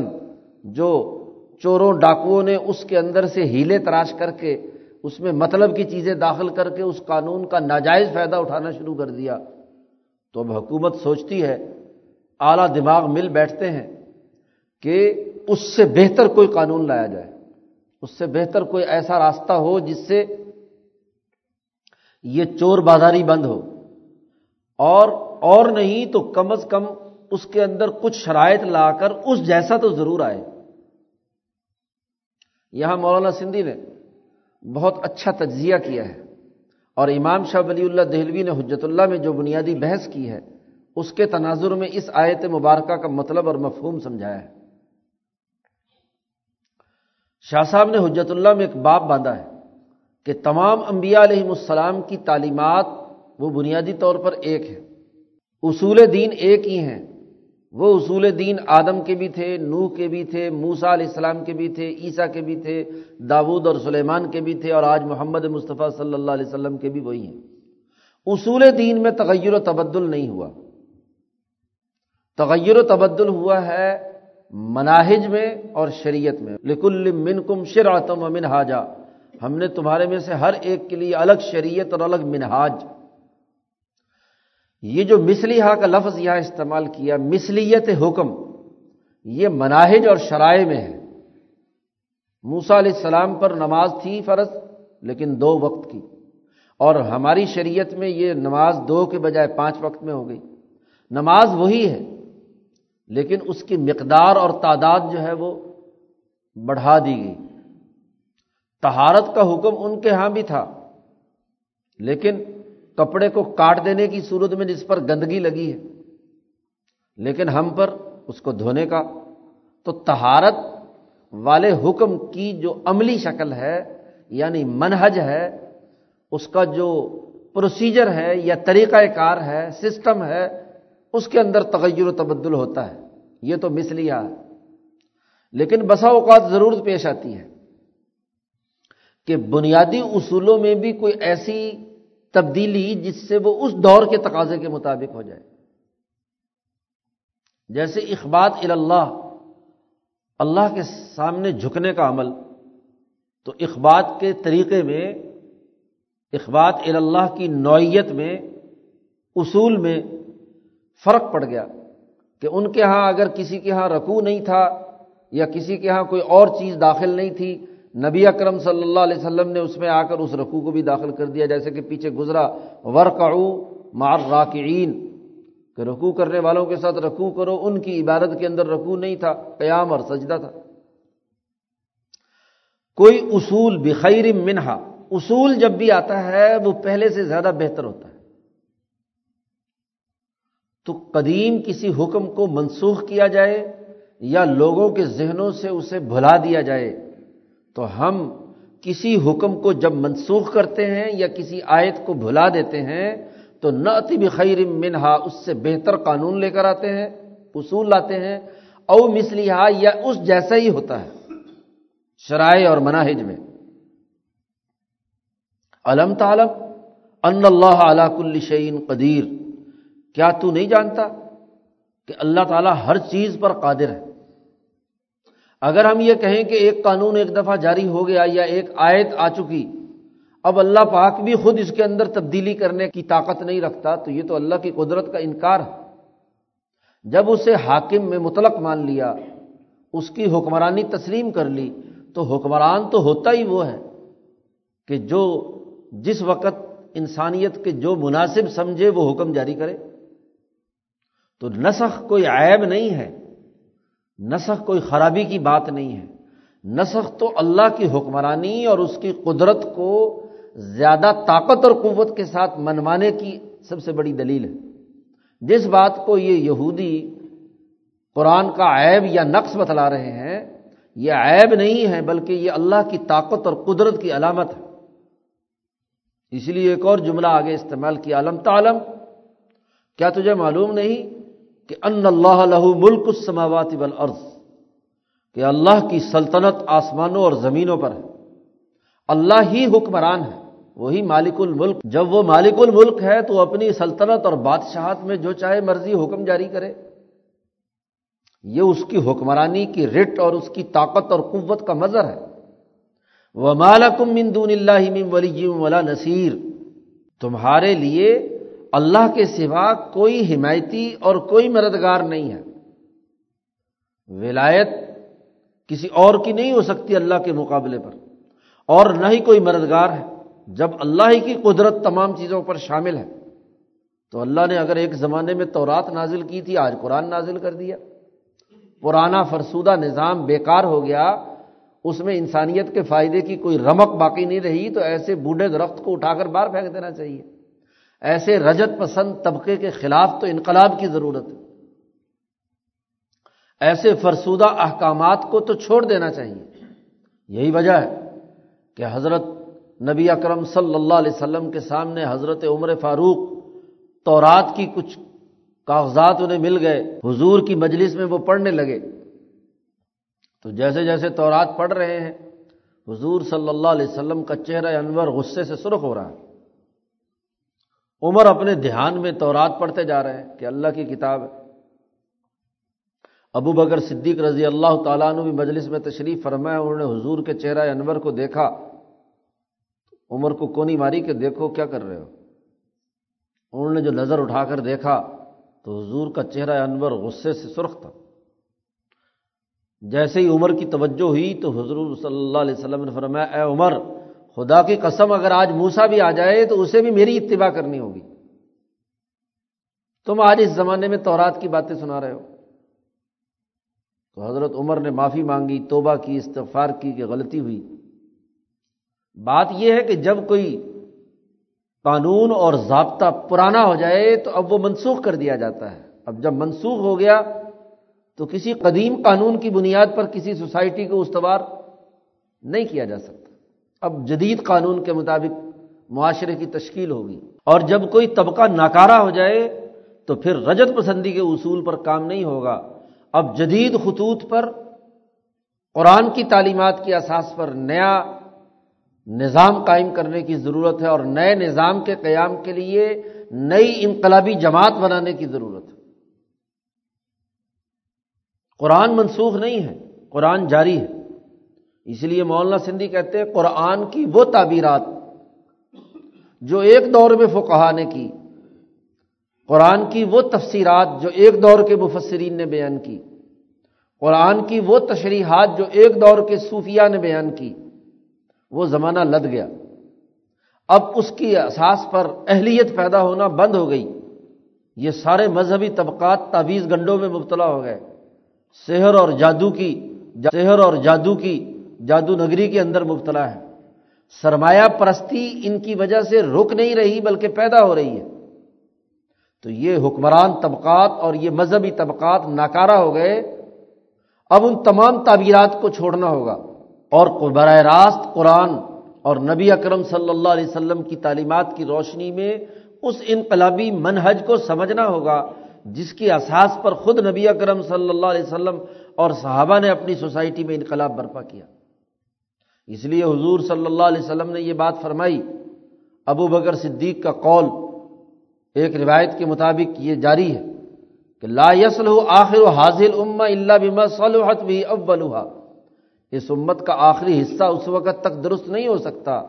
جو چوروں ڈاکوؤں نے اس کے اندر سے ہیلے تراش کر کے اس میں مطلب کی چیزیں داخل کر کے اس قانون کا ناجائز فائدہ اٹھانا شروع کر دیا۔ تو اب حکومت سوچتی ہے، اعلیٰ دماغ مل بیٹھتے ہیں کہ اس سے بہتر کوئی قانون لایا جائے۔ اس سے بہتر کوئی ایسا راستہ ہو جس سے یہ چور بازاری بند ہو۔ اور اور نہیں تو کم از کم اس کے اندر کچھ شرائط لا کر اس جیسا تو ضرور آئے۔ یہاں مولانا سندھی نے بہت اچھا تجزیہ کیا ہے۔ اور امام شاہ ولی اللہ دہلوی نے حجت اللہ میں جو بنیادی بحث کی ہے، اس کے تناظر میں اس آیت مبارکہ کا مطلب اور مفہوم سمجھایا ہے۔ شاہ صاحب نے حجت اللہ میں ایک باب باندھا ہے کہ تمام انبیاء علیہم السلام کی تعلیمات وہ بنیادی طور پر ایک ہے اصول دین ایک ہی ہیں۔ وہ اصول دین آدم کے بھی تھے، نوح کے بھی تھے موسا علیہ السلام کے بھی تھے، عیسیٰ کے بھی تھے داود اور سلیمان کے بھی تھے اور آج محمد مصطفیٰ صلی اللہ علیہ وسلم کے بھی وہی ہیں۔ اصول دین میں تغیر و تبدل نہیں ہوا۔ تغیر و تبدل ہوا ہے مناہج میں اور شریعت میں۔ لکل من کم شرعتم و منہاجا۔ ہم نے تمہارے میں سے ہر ایک کے لیے الگ شریعت اور الگ منہاج۔ یہ جو مسلیحا کا لفظ یہاں استعمال کیا مسلیت حکم، یہ مناہج اور شرائع میں ہے۔ موسا علیہ السلام پر نماز تھی فرض، لیکن دو وقت کی۔ اور ہماری شریعت میں یہ نماز دو کے بجائے پانچ وقت میں ہو گئی۔ نماز وہی ہے، لیکن اس کی مقدار اور تعداد جو ہے وہ بڑھا دی گئی۔ تہارت کا حکم ان کے ہاں بھی تھا، لیکن کپڑے کو کاٹ دینے کی صورت میں جس پر گندگی لگی ہے۔ لیکن ہم پر اس کو دھونے کا، تو تہارت والے حکم کی جو عملی شکل ہے یعنی منہج ہے، اس کا جو پروسیجر ہے یا طریقہ کار ہے سسٹم ہے، اس کے اندر تغیر و تبدل ہوتا ہے۔ یہ تو مسلیا ہے لیکن بسا اوقات ضرورت پیش آتی ہے کہ بنیادی اصولوں میں بھی کوئی ایسی تبدیلی جس سے وہ اس دور کے تقاضے کے مطابق ہو جائے۔ جیسے اخبات اللہ اللہ کے سامنے جھکنے کا عمل، تو اخبات کے طریقے میں، اخبات اللہ کی نوعیت میں، اصول میں فرق پڑ گیا کہ ان کے یہاں اگر کسی کے یہاں رکوع نہیں تھا یا کسی کے یہاں کوئی اور چیز داخل نہیں تھی نبی اکرم صلی اللہ علیہ وسلم نے اس میں آ کر اس رقو کو بھی داخل کر دیا، جیسے کہ پیچھے گزرا، ورکعو مار راکعین کہ رقو کرنے والوں کے ساتھ رقو کرو، ان کی عبادت کے اندر رقو نہیں تھا، قیام اور سجدہ تھا۔ کوئی اصول بخیر منہا، اصول جب بھی آتا ہے، وہ پہلے سے زیادہ بہتر ہوتا ہے۔ تو قدیم کسی حکم کو منسوخ کیا جائے یا لوگوں کے ذہنوں سے اسے بھلا دیا جائے تو ہم کسی حکم کو جب منسوخ کرتے ہیں یا کسی آیت کو بھلا دیتے ہیں، تو نعت بخیر منہا اس سے بہتر قانون لے کر آتے ہیں، اصول لاتے ہیں، او مسلحا یا اس جیسا ہی ہوتا ہے، شرائع اور مناہج میں۔ علم تعلم ان اللہ علا کل شعین قدیر۔ کیا تو نہیں جانتا کہ اللہ تعالیٰ ہر چیز پر قادر ہے؟ اگر ہم یہ کہیں کہ ایک قانون ایک دفعہ جاری ہو گیا یا ایک آیت آ چکی، اب اللہ پاک بھی خود اس کے اندر تبدیلی کرنے کی طاقت نہیں رکھتا، تو یہ تو اللہ کی قدرت کا انکار ہے۔ جب اسے حاکم میں مطلق مان لیا، اس کی حکمرانی تسلیم کر لی، تو حکمران تو ہوتا ہی وہ ہے کہ جو جس وقت انسانیت کے جو مناسب سمجھے وہ حکم جاری کرے۔ تو نسخ کوئی عیب نہیں ہے۔ نسخ کوئی خرابی کی بات نہیں ہے۔ نسخ تو اللہ کی حکمرانی اور اس کی قدرت کو زیادہ طاقت اور قوت کے ساتھ منوانے کی سب سے بڑی دلیل ہے۔ جس بات کو یہ یہودی قرآن کا عیب یا نقص بتلا رہے ہیں، یہ عیب نہیں ہے، بلکہ یہ اللہ کی طاقت اور قدرت کی علامت ہے۔ اس لیے ایک اور جملہ آگے استعمال کیا علم تعلم؟ کیا تجھے معلوم نہیں؟ کہ ان اللہ لہو ملک السماوات والارض، کہ اللہ کی سلطنت آسمانوں اور زمینوں پر ہے۔ اللہ ہی حکمران ہے، وہی مالک الملک۔ جب وہ مالک الملک ہے تو اپنی سلطنت اور بادشاہت میں جو چاہے مرضی حکم جاری کرے۔ یہ اس کی حکمرانی کی رٹ اور اس کی طاقت اور قوت کا مظہر ہے۔ وہ مالکم مندون اللہ ولی ولا نصیر تمہارے لیے اللہ کے سوا کوئی حمایتی اور کوئی مددگار نہیں ہے۔ ولایت کسی اور کی نہیں ہو سکتی اللہ کے مقابلے پر۔ اور نہ ہی کوئی مددگار ہے۔ جب اللہ ہی کی قدرت تمام چیزوں پر شامل ہے، تو اللہ نے اگر ایک زمانے میں تورات نازل کی تھی، آج قرآن نازل کر دیا۔ پرانا فرسودہ نظام بیکار ہو گیا، اس میں انسانیت کے فائدے کی کوئی رمق باقی نہیں رہی، تو ایسے بوڑھے درخت کو اٹھا کر باہر پھینک دینا چاہیے۔ ایسے رجت پسند طبقے کے خلاف تو انقلاب کی ضرورت ہے۔ ایسے فرسودہ احکامات کو تو چھوڑ دینا چاہیے۔ یہی وجہ ہے کہ حضرت نبی اکرم صلی اللہ علیہ وسلم کے سامنے حضرت عمر فاروق تورات کی کچھ کاغذات انہیں مل گئے۔ حضور کی مجلس میں وہ پڑھنے لگے۔ تو جیسے جیسے تورات پڑھ رہے ہیں، حضور صلی اللہ علیہ وسلم کا چہرہ انور غصے سے سرخ ہو رہا ہے۔ عمر اپنے دھیان میں تورات پڑھتے جا رہے ہیں کہ اللہ کی کتاب ہے۔ ابو بکر صدیق رضی اللہ تعالیٰ نے بھی مجلس میں تشریف فرمایا انہوں نے حضور کے چہرہ انور کو دیکھا۔ عمر کو کونی ماری کہ دیکھو کیا کر رہے ہو۔ انہوں نے جو نظر اٹھا کر دیکھا تو حضور کا چہرہ انور غصے سے سرخ تھا۔ جیسے ہی عمر کی توجہ ہوئی تو حضور صلی اللہ علیہ وسلم نے فرمایا، اے عمر خدا کی قسم اگر آج موسا بھی آ جائے تو اسے بھی میری اتباع کرنی ہوگی۔ تم آج اس زمانے میں تورات کی باتیں سنا رہے ہو۔ تو حضرت عمر نے معافی مانگی، توبہ کی، استغفار کی کہ غلطی ہوئی۔ بات یہ ہے کہ جب کوئی قانون اور ضابطہ پرانا ہو جائے تو اب وہ منسوخ کر دیا جاتا ہے۔ اب جب منسوخ ہو گیا تو کسی قدیم قانون کی بنیاد پر کسی سوسائٹی کو استوار نہیں کیا جا سکتا۔ اب جدید قانون کے مطابق معاشرے کی تشکیل ہوگی۔ اور جب کوئی طبقہ ناکارہ ہو جائے تو پھر رجت پسندی کے اصول پر کام نہیں ہوگا۔ اب جدید خطوط پر قرآن کی تعلیمات کی اساس پر نیا نظام قائم کرنے کی ضرورت ہے اور نئے نظام کے قیام کے لیے نئی انقلابی جماعت بنانے کی ضرورت ہے۔ قرآن منسوخ نہیں ہے، قرآن جاری ہے۔ اس لیے مولانا سندھی کہتے ہیں قرآن کی وہ تعبیرات جو ایک دور میں فقہ نے کی، قرآن کی وہ تفسیرات جو ایک دور کے مفسرین نے بیان کی، قرآن کی وہ تشریحات جو ایک دور کے صوفیہ نے بیان کی، وہ زمانہ لد گیا۔ اب اس کی اساس پر اہلیت پیدا ہونا بند ہو گئی۔ یہ سارے مذہبی طبقات تعویذ گنڈوں میں مبتلا ہو گئے۔ شہر اور جادو کی شہر اور جادو کی جادو نگری کے اندر مبتلا ہے۔ سرمایہ پرستی ان کی وجہ سے رک نہیں رہی بلکہ پیدا ہو رہی ہے۔ تو یہ حکمران طبقات اور یہ مذہبی طبقات ناکارہ ہو گئے۔ اب ان تمام تعبیرات کو چھوڑنا ہوگا۔ اور براہ راست قرآن اور نبی اکرم صلی اللہ علیہ وسلم کی تعلیمات کی روشنی میں اس انقلابی منہج کو سمجھنا ہوگا، جس کی اساس پر خود نبی اکرم صلی اللہ علیہ وسلم اور صحابہ نے اپنی سوسائٹی میں انقلاب برپا کیا۔ اس لیے حضور صلی اللہ علیہ وسلم نے یہ بات فرمائی۔ ابو بکر صدیق کا قول ایک روایت کے مطابق یہ جاری ہے کہ لا یسل آخر حاضل اما اللہ بما صلحت بھی اولها اس امت کا آخری حصہ اس وقت تک درست نہیں ہو سکتا،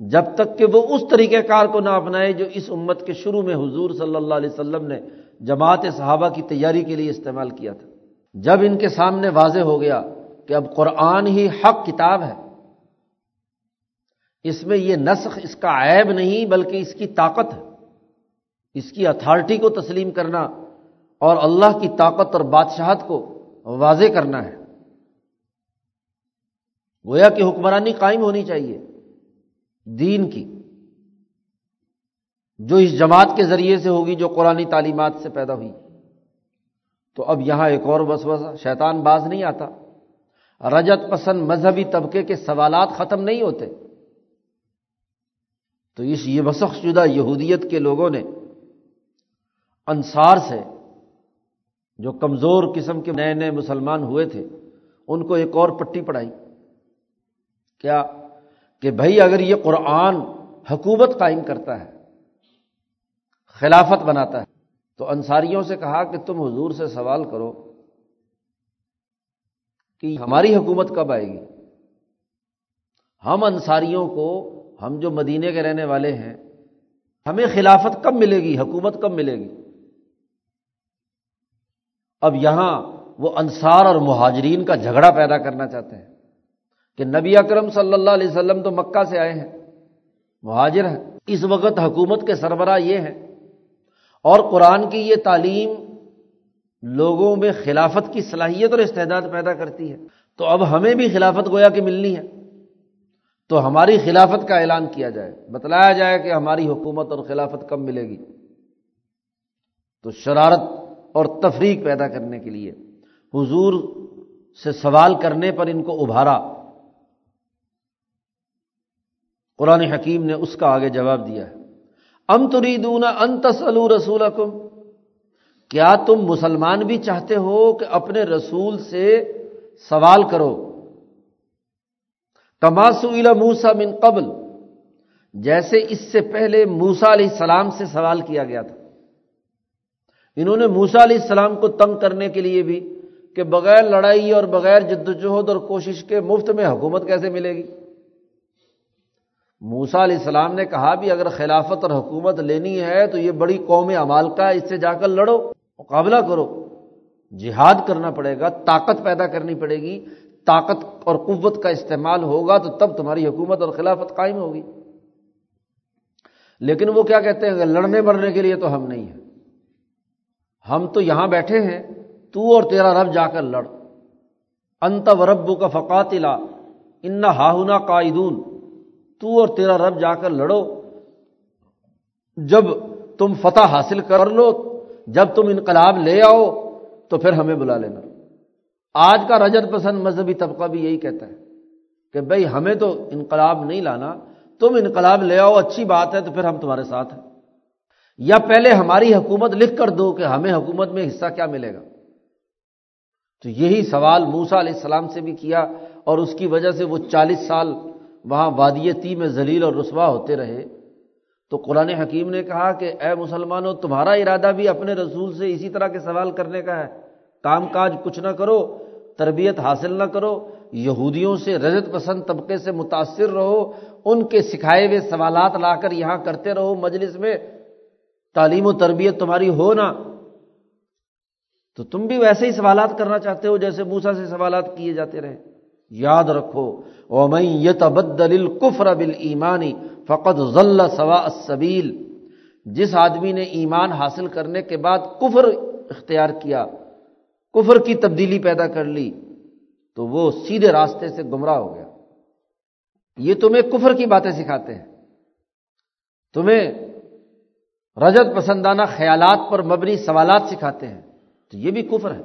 جب تک کہ وہ اس طریقہ کار کو نہ اپنائے جو اس امت کے شروع میں حضور صلی اللہ علیہ وسلم نے جماعت صحابہ کی تیاری کے لیے استعمال کیا تھا۔ جب ان کے سامنے واضح ہو گیا کہ اب قرآن ہی حق کتاب ہے اس میں یہ نسخ اس کا عیب نہیں بلکہ اس کی طاقت ہے۔ اس کی اتھارٹی کو تسلیم کرنا اور اللہ کی طاقت اور بادشاہت کو واضح کرنا ہے۔ گویا کہ حکمرانی قائم ہونی چاہیے دین کی، جو اس جماعت کے ذریعے سے ہوگی جو قرآن تعلیمات سے پیدا ہوئی۔ تو اب یہاں ایک اور بس بس شیطان باز نہیں آتا۔ رجت پسند مذہبی طبقے کے سوالات ختم نہیں ہوتے۔ تو اس یہ وسخ شدہ یہودیت کے لوگوں نے انصار سے جو کمزور قسم کے نئے نئے مسلمان ہوئے تھے، ان کو ایک اور پٹی پڑھائی۔ کیا؟ کہ بھائی اگر یہ قرآن حکومت قائم کرتا ہے، خلافت بناتا ہے، تو انصاریوں سے کہا کہ تم حضور سے سوال کرو کہ ہماری حکومت کب آئے گی؟ ہم انصاریوں کو ہم جو مدینے کے رہنے والے ہیں، ہمیں خلافت کب ملے گی؟ حکومت کب ملے گی؟ اب یہاں وہ انصار اور مہاجرین کا جھگڑا پیدا کرنا چاہتے ہیں کہ نبی اکرم صلی اللہ علیہ وسلم تو مکہ سے آئے ہیں، مہاجر ہیں۔ اس وقت حکومت کے سربراہ یہ ہیں۔ اور قرآن کی یہ تعلیم لوگوں میں خلافت کی صلاحیت اور استعداد پیدا کرتی ہے۔ تو اب ہمیں بھی خلافت گویا کہ ملنی ہے۔ تو ہماری خلافت کا اعلان کیا جائے۔ بتلایا جائے کہ ہماری حکومت اور خلافت کب ملے گی۔ تو شرارت اور تفریق پیدا کرنے کے لیے حضور سے سوال کرنے پر ان کو ابھارا۔ قرآن حکیم نے اس کا آگے جواب دیا ہے۔ ام تریدون ان تسلو رسول کیا تم مسلمان بھی چاہتے ہو کہ اپنے رسول سے سوال کرو؟ تماسو موسا من قبل، جیسے اس سے پہلے موسا علیہ السلام سے سوال کیا گیا تھا۔ انہوں نے موسا علیہ السلام کو تنگ کرنے کے لیے بھی کہ بغیر لڑائی اور بغیر جدوجہد اور کوشش کے مفت میں حکومت کیسے ملے گی؟ موسا علیہ السلام نے کہا بھی اگر خلافت اور حکومت لینی ہے تو یہ بڑی قوم امال کا اس سے جا کر لڑو، مقابلہ کرو۔ جہاد کرنا پڑے گا، طاقت پیدا کرنی پڑے گی طاقت اور قوت کا استعمال ہوگا تو تب تمہاری حکومت اور خلافت قائم ہوگی۔ لیکن وہ کیا کہتے ہیں؟ لڑنے مرنے کے لیے تو ہم نہیں ہیں۔ ہم تو یہاں بیٹھے ہیں، تو اور تیرا رب جا کر لڑ۔ انت و ربو کا فقاتلا، ان ہاہنا قائدون۔ تو اور تیرا رب جا کر لڑو۔ جب تم فتح حاصل کر لو، جب تم انقلاب لے آؤ، تو پھر ہمیں بلا لینا۔ آج کا رجت پسند مذہبی طبقہ بھی یہی کہتا ہے کہ بھائی ہمیں تو انقلاب نہیں لانا، تم انقلاب لے آؤ، اچھی بات ہے تو پھر ہم تمہارے ساتھ ہیں۔ یا پہلے ہماری حکومت لکھ کر دو کہ ہمیں حکومت میں حصہ کیا ملے گا۔ تو یہی سوال موسا علیہ السلام سے بھی کیا اور اس کی وجہ سے وہ چالیس سال وہاں وادیتی میں ذلیل اور رسوا ہوتے رہے۔ تو قرآن حکیم نے کہا کہ اے مسلمانوں، تمہارا ارادہ بھی اپنے رسول سے اسی طرح کے سوال کرنے کا ہے۔ کام کاج کچھ نہ کرو تربیت حاصل نہ کرو، یہودیوں سے رجت پسند طبقے سے متاثر رہو، ان کے سکھائے ہوئے سوالات لا کر یہاں کرتے رہو مجلس میں، تعلیم و تربیت تمہاری ہو نا تو تم بھی ویسے ہی سوالات کرنا چاہتے ہو جیسے موسا سے سوالات کیے جاتے رہے۔ یاد رکھو او میں یہ تبدل کفر ایمانی فقط ضلع سوا سبیل جس آدمی نے ایمان حاصل کرنے کے بعد کفر اختیار کیا کفر کی تبدیلی پیدا کر لی، تو وہ سیدھے راستے سے گمراہ ہو گیا۔ یہ تمہیں کفر کی باتیں سکھاتے ہیں۔ تمہیں رجت پسندانہ خیالات پر مبنی سوالات سکھاتے ہیں۔ تو یہ بھی کفر ہے۔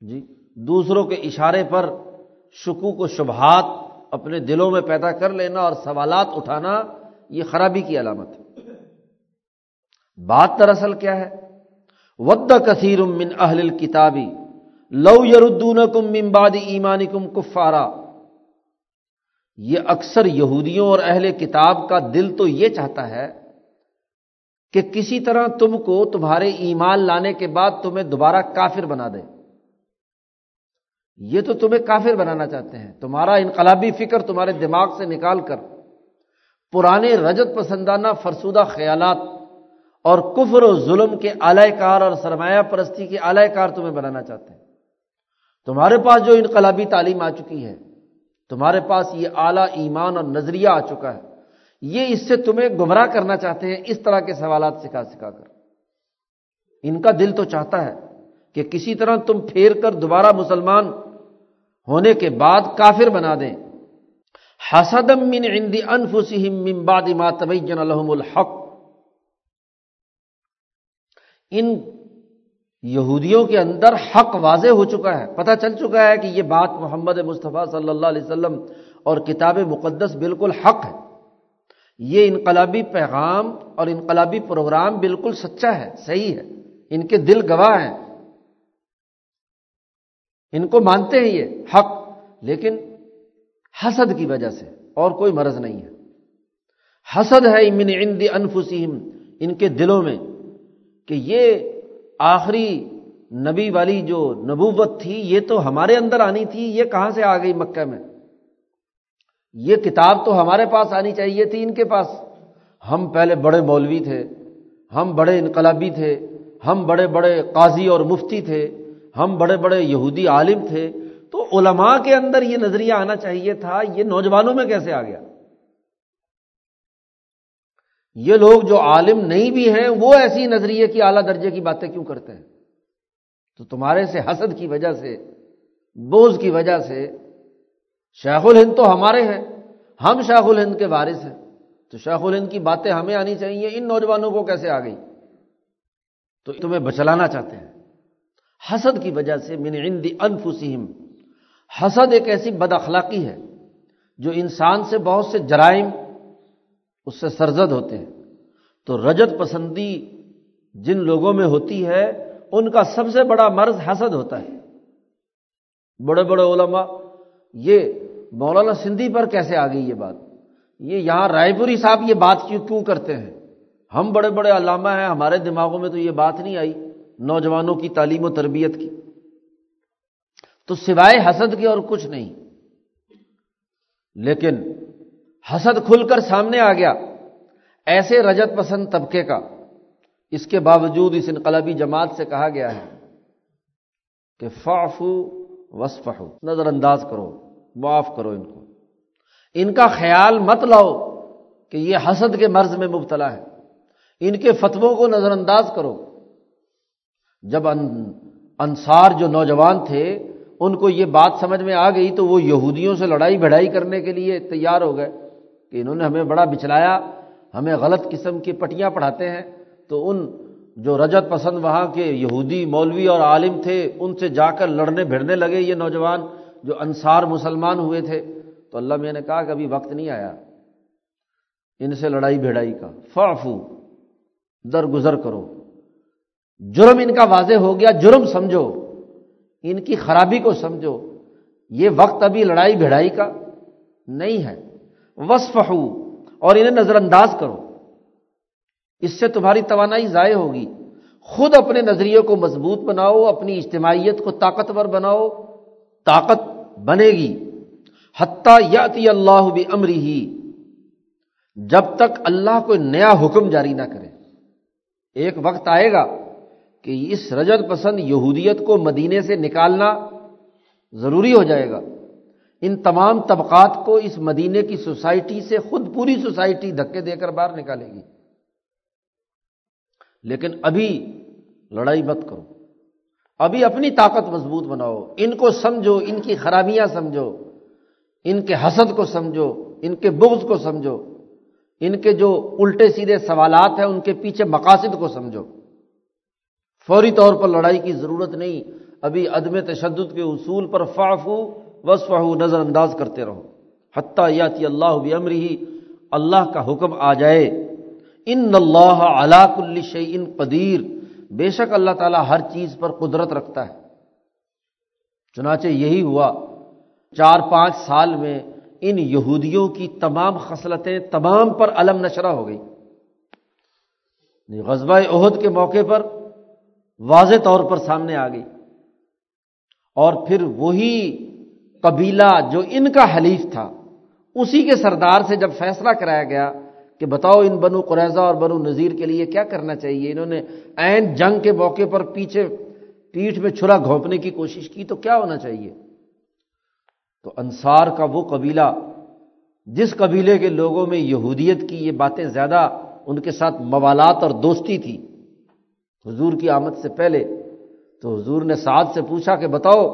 جی دوسروں کے اشارے پر شکوک و شبہات اپنے دلوں میں پیدا کر لینا اور سوالات اٹھانا، یہ خرابی کی علامت ہے۔ بات دراصل کیا ہے؟ ود کثیر من اہل کتابی لو یردون کم ممباد ایمانی کم کفارا۔ یہ اکثر یہودیوں اور اہل کتاب کا دل تو یہ چاہتا ہے کہ کسی طرح تم کو تمہارے ایمان لانے کے بعد تمہیں دوبارہ کافر بنا دے۔ یہ تو تمہیں کافر بنانا چاہتے ہیں۔ تمہارا انقلابی فکر تمہارے دماغ سے نکال کر پرانے رجت پسندانہ فرسودہ خیالات اور کفر و ظلم کے اعلی کار اور سرمایہ پرستی کے اعلی کار تمہیں بنانا چاہتے ہیں۔ تمہارے پاس جو انقلابی تعلیم آ چکی ہے، تمہارے پاس یہ اعلیٰ ایمان اور نظریہ آ چکا ہے، یہ اس سے تمہیں گمراہ کرنا چاہتے ہیں، اس طرح کے سوالات سکھا سکھا کر۔ ان کا دل تو چاہتا ہے کہ کسی طرح تم پھیر کر دوبارہ مسلمان ہونے کے بعد کافر بنا دیں۔ حسدم من عند انفسهم من بعد ما تبین لهم الحق۔ ان یہودیوں کے اندر حق واضح ہو چکا ہے۔ پتہ چل چکا ہے کہ یہ بات محمد مصطفیٰ صلی اللہ علیہ وسلم اور کتاب مقدس بالکل حق ہے۔ یہ انقلابی پیغام اور انقلابی پروگرام بالکل سچا ہے، صحیح ہے۔ ان کے دل گواہ ہیں۔ ان کو مانتے ہیں یہ حق، لیکن حسد کی وجہ سے اور کوئی مرض نہیں ہے۔ حسد ہے امن اندی انفسیم ان کے دلوں میں۔ کہ یہ آخری نبی والی جو نبوت تھی، یہ تو ہمارے اندر آنی تھی، یہ کہاں سے آ گئی مکہ میں؟ یہ کتاب تو ہمارے پاس آنی چاہیے تھی ان کے پاس۔ ہم پہلے بڑے مولوی تھے، ہم بڑے انقلابی تھے، ہم بڑے بڑے قاضی اور مفتی تھے، ہم بڑے بڑے یہودی عالم تھے۔ تو علماء کے اندر یہ نظریہ آنا چاہیے تھا، یہ نوجوانوں میں کیسے آ گیا؟ یہ لوگ جو عالم نہیں بھی ہیں، وہ ایسی نظریے کی اعلیٰ درجے کی باتیں کیوں کرتے ہیں؟ تو تمہارے سے حسد کی وجہ سے، بوجھ کی وجہ سے شیخ الہند تو ہمارے ہیں، ہم شیخ الہند کے وارث ہیں۔ تو شیخ الہند کی باتیں ہمیں آنی چاہیے، ان نوجوانوں کو کیسے آ گئی تو تمہیں بچلانا چاہتے ہیں۔ حسد کی وجہ سے من عند انفسہم، حسد ایک ایسی بد اخلاقی ہے جو انسان سے بہت سے جرائم اس سے سرزد ہوتے ہیں۔ تو رجت پسندی جن لوگوں میں ہوتی ہے، ان کا سب سے بڑا مرض حسد ہوتا ہے۔ بڑے بڑے علماء، یہ مولانا سندھی پر کیسے آ گئی یہ بات؟ یہ یہاں رائے پوری صاحب یہ بات کیوں کیوں کرتے ہیں؟ ہم بڑے بڑے علامہ ہیں، ہمارے دماغوں میں تو یہ بات نہیں آئی، نوجوانوں کی تعلیم و تربیت کی۔ تو سوائے حسد کی اور کچھ نہیں۔ لیکن حسد کھل کر سامنے آ گیا۔ ایسے رجت پسند طبقے کا۔ اس کے باوجود اس انقلابی جماعت سے کہا گیا ہے کہ فافو وسف نظر انداز کرو، معاف کرو ان کو۔ ان کا خیال مت لاؤ کہ یہ حسد کے مرض میں مبتلا ہے۔ ان کے فتووں کو نظر انداز کرو۔ جب انصار جو نوجوان تھے، ان کو یہ بات سمجھ میں آ گئی تو وہ یہودیوں سے لڑائی بھڑائی کرنے کے لیے تیار ہو گئے۔ کہ انہوں نے ہمیں بڑا بچلایا، ہمیں غلط قسم کی پٹیاں پڑھاتے ہیں، تو ان جو رجت پسند وہاں کے یہودی مولوی اور عالم تھے، ان سے جا کر لڑنے بھیڑنے لگے یہ نوجوان جو انصار مسلمان ہوئے تھے۔ تو اللہ میں نے کہا کہ ابھی وقت نہیں آیا۔ ان سے لڑائی بھیڑائی کا۔ فافو درگزر کرو۔ جرم ان کا واضح ہو گیا، جرم سمجھو۔ ان کی خرابی کو سمجھو۔ یہ وقت ابھی لڑائی بھیڑائی کا نہیں ہے۔ وصف اور انہیں نظر انداز کرو۔ اس سے تمہاری توانائی ضائع ہوگی۔ خود اپنے نظریے کو مضبوط بناؤ، اپنی اجتماعیت کو طاقتور بناؤ۔ طاقت بنے گی۔ حتیٰ یاتی اللہ بھی امری ہی جب تک اللہ کوئی نیا حکم جاری نہ کرے۔ ایک وقت آئے گا کہ اس رجت پسند یہودیت کو مدینے سے نکالنا ضروری ہو جائے گا۔ ان تمام طبقات کو اس مدینے کی سوسائٹی سے خود پوری سوسائٹی دھکے دے کر باہر نکالے گی۔ لیکن ابھی لڑائی مت کرو۔ ابھی اپنی طاقت مضبوط بناؤ۔ ان کو سمجھو، ان کی خرابیاں سمجھو۔ ان کے حسد کو سمجھو، ان کے بغض کو سمجھو۔ ان کے جو الٹے سیدھے سوالات ہیں، ان کے پیچھے مقاصد کو سمجھو۔ فوری طور پر لڑائی کی ضرورت نہیں۔ ابھی عدم تشدد کے اصول پر فافو وصف نظر انداز کرتے رہو۔ حتیٰ یاتی اللہ بھی امری اللہ کا حکم آ جائے۔ ان اللہ علاق ان قدیر بے شک اللہ تعالیٰ ہر چیز پر قدرت رکھتا ہے۔ چنانچہ یہی ہوا چار پانچ سال میں ان یہودیوں کی تمام خصلتیں تمام پر علم نشرہ ہو گئی۔ غزبۂ عہد کے موقع پر واضح طور پر سامنے آ گئی۔ اور پھر وہی قبیلہ جو ان کا حلیف تھا، اسی کے سردار سے جب فیصلہ کرایا گیا کہ بتاؤ ان بنو قریضہ اور بنو نذیر کے لیے کیا کرنا چاہیے، انہوں نے عین جنگ کے موقع پر پیچھے پیٹھ میں چھرا گھونپنے کی کوشش کی، تو کیا ہونا چاہیے؟ تو انصار کا وہ قبیلہ، جس قبیلے کے لوگوں میں یہودیت کی یہ باتیں زیادہ ان کے ساتھ موالات اور دوستی تھی، حضور کی آمد سے پہلے، تو حضور نے سعد سے پوچھا کہ بتاؤ